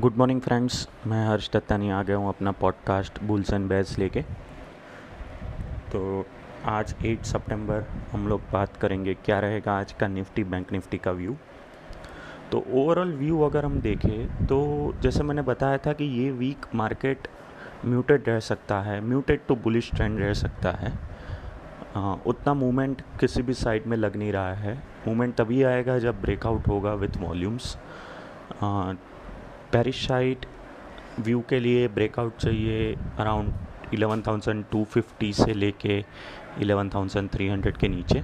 Good morning friends मैं हर्ष दत्तानी आ गया हूँ अपना पॉडकास्ट बुल्स एंड बैज लेके। तो आज 8 सितंबर हम लोग बात करेंगे क्या रहेगा आज का निफ्टी बैंक निफ्टी का व्यू तो ओवरऑल व्यू अगर हम देखें तो जैसे मैंने बताया था कि ये वीक मार्केट म्यूटेड रह सकता है म्यूटेड टू बुलिश ट्रेंड रह सकता है। आ, उतना मूवमेंट किसी भी साइड में लग नहीं रहा है। मूवमेंट तभी आएगा जब ब्रेकआउट होगा विथ वॉल्यूम्स पेरिस साइड व्यू के लिए ब्रेकआउट चाहिए अराउंड 11,250 से लेके 11,300 के नीचे।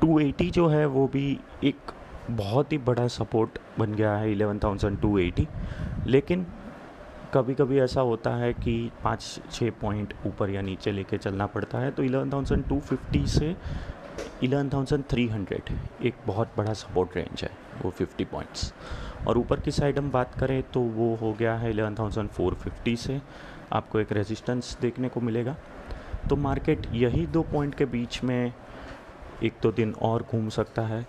280 जो है वो भी एक बहुत ही बड़ा सपोर्ट बन गया है 11,280 लेकिन कभी कभी ऐसा होता है कि पाँच छः पॉइंट ऊपर या नीचे लेके चलना पड़ता है तो 11,250 से 11,300 एक बहुत बड़ा सपोर्ट रेंज है वो 50 पॉइंट्स और ऊपर की साइड हम बात करें तो वो हो गया है 11,450 से आपको एक रेजिस्टेंस देखने को मिलेगा. तो मार्केट यही दो पॉइंट के बीच में एक दो दिन और घूम सकता है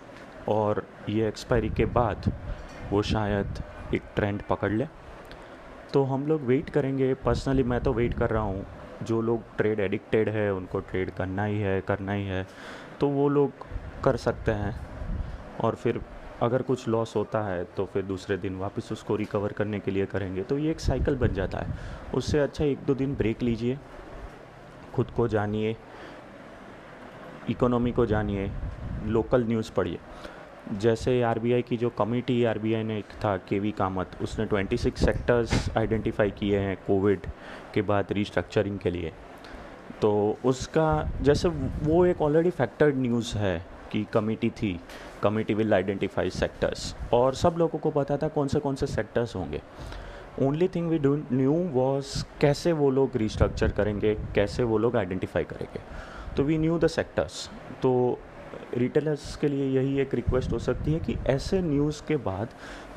और ये एक्सपायरी के बाद वो शायद एक ट्रेंड पकड़ ले. तो हम लोग वेट करेंगे. पर्सनली मैं तो वेट कर रहा हूँ जो लोग ट्रेड एडिक्टेड है, उनको ट्रेड करना ही है, करना ही है तो वो लोग कर सकते हैं। और फिर अगर कुछ लॉस होता है तो फिर दूसरे दिन वापस उसको रिकवर करने के लिए करेंगे। तो ये एक साइकिल बन जाता है। उससे अच्छा एक दो दिन ब्रेक लीजिए, खुद को जानिए इकोनॉमी को जानिए लोकल न्यूज़ पढ़िए। जैसे आरबीआई की जो कमेटी आरबीआई ने एक था के वी कामत, उसने 26 सेक्टर्स आइडेंटिफाई किए हैं कोविड के बाद रिस्ट्रक्चरिंग के लिए। तो उसका, जैसे वो एक ऑलरेडी फैक्टर्ड न्यूज़ है कि कमेटी थी, कमेटी विल आइडेंटिफाई सेक्टर्स और सब लोगों को पता था कौन से कौन से सेक्टर्स होंगे। Only thing we do knew was कैसे वो लोग रिस्ट्रक्चर करेंगे, कैसे वो लोग आइडेंटिफाई करेंगे। तो वी न्यू द सेक्टर्स तो रिटेलर्स के लिए यही एक रिक्वेस्ट हो सकती है कि ऐसे न्यूज़ के बाद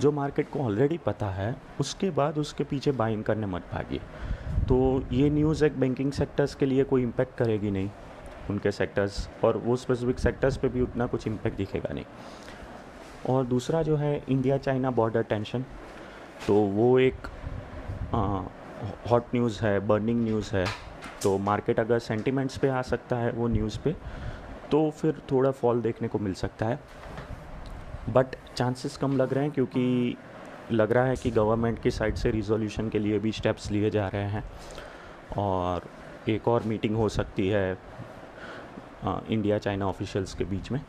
जो मार्केट को ऑलरेडी पता है, उसके बाद उसके पीछे बाइंग करने मत भागिए। तो ये न्यूज़ एक बैंकिंग सेक्टर्स के लिए कोई इम्पेक्ट करेगी नहीं, उनके सेक्टर्स और वो स्पेसिफिक सेक्टर्स पे भी उतना कुछ इम्पेक्ट दिखेगा नहीं। और दूसरा जो है इंडिया चाइना बॉर्डर टेंशन तो वो एक हॉट न्यूज़ है बर्निंग न्यूज़ है। तो मार्केट अगर सेंटिमेंट्स पे आ सकता है वो न्यूज़ पे तो फिर थोड़ा फॉल देखने को मिल सकता है। बट चांसेस कम लग रहे हैं क्योंकि लग रहा है कि गवर्नमेंट की साइड से रिजोल्यूशन के लिए भी स्टेप्स लिए जा रहे हैं। और एक और मीटिंग हो सकती है इंडिया चाइना ऑफिशियल्स के बीच में।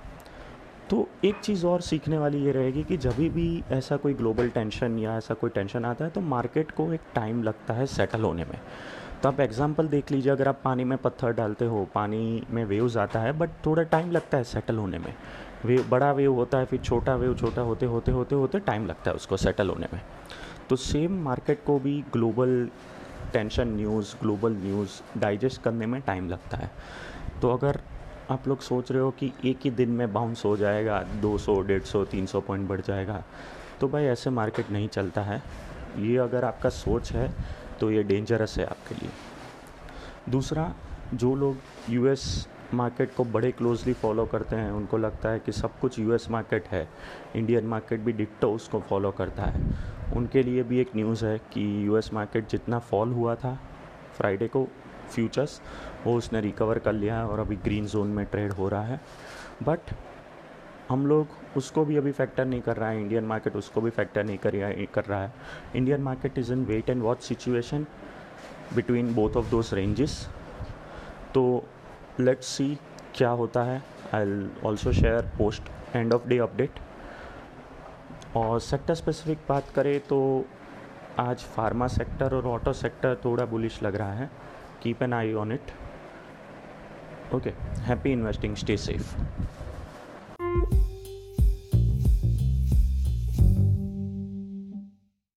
तो एक चीज़ और सीखने वाली ये रहेगी कि जब भी ऐसा कोई ग्लोबल टेंशन या ऐसा कोई टेंशन आता है तो मार्केट को एक टाइम लगता है सेटल होने में। तो आप एग्ज़ाम्पल देख लीजिए अगर आप पानी में पत्थर डालते हो पानी में वेव्स आता है बट थोड़ा टाइम लगता है सेटल होने में। वे बड़ा वेव होता है फिर छोटा वेव छोटा होते होते होते होते टाइम लगता है उसको सेटल होने में। तो सेम मार्केट को भी global tension news global news digest करने में टाइम लगता है। तो अगर आप लोग सोच रहे हो कि एक ही दिन में बाउंस हो जाएगा 200, 150, 300 पॉइंट बढ़ जाएगा तो भाई ऐसे मार्केट नहीं चलता है। ये अगर आपका सोच है तो ये डेंजरस है आपके लिए। दूसरा, जो लोग यूएस मार्केट को बड़े क्लोजली फॉलो करते हैं, उनको लगता है कि सब कुछ यूएस मार्केट है इंडियन मार्केट भी डिट्टो उसको फॉलो करता है। उनके लिए भी एक न्यूज़ है कि यूएस मार्केट जितना फॉल हुआ था फ्राइडे को फ्यूचर्स वो उसने रिकवर कर लिया है और अभी ग्रीन जोन में ट्रेड हो रहा है। बट हम लोग उसको भी अभी फैक्टर नहीं कर रहा है इंडियन मार्केट उसको भी फैक्टर नहीं कर कर रहा है। Indian market is in wait and watch situation between both of those ranges तो लेट्स सी क्या होता है। I also share post end of day update और सेक्टर स्पेसिफिक बात करें तो आज फार्मा सेक्टर और ऑटो सेक्टर थोड़ा बुलिश लग रहा है। Keep an eye on it okay happy investing stay safe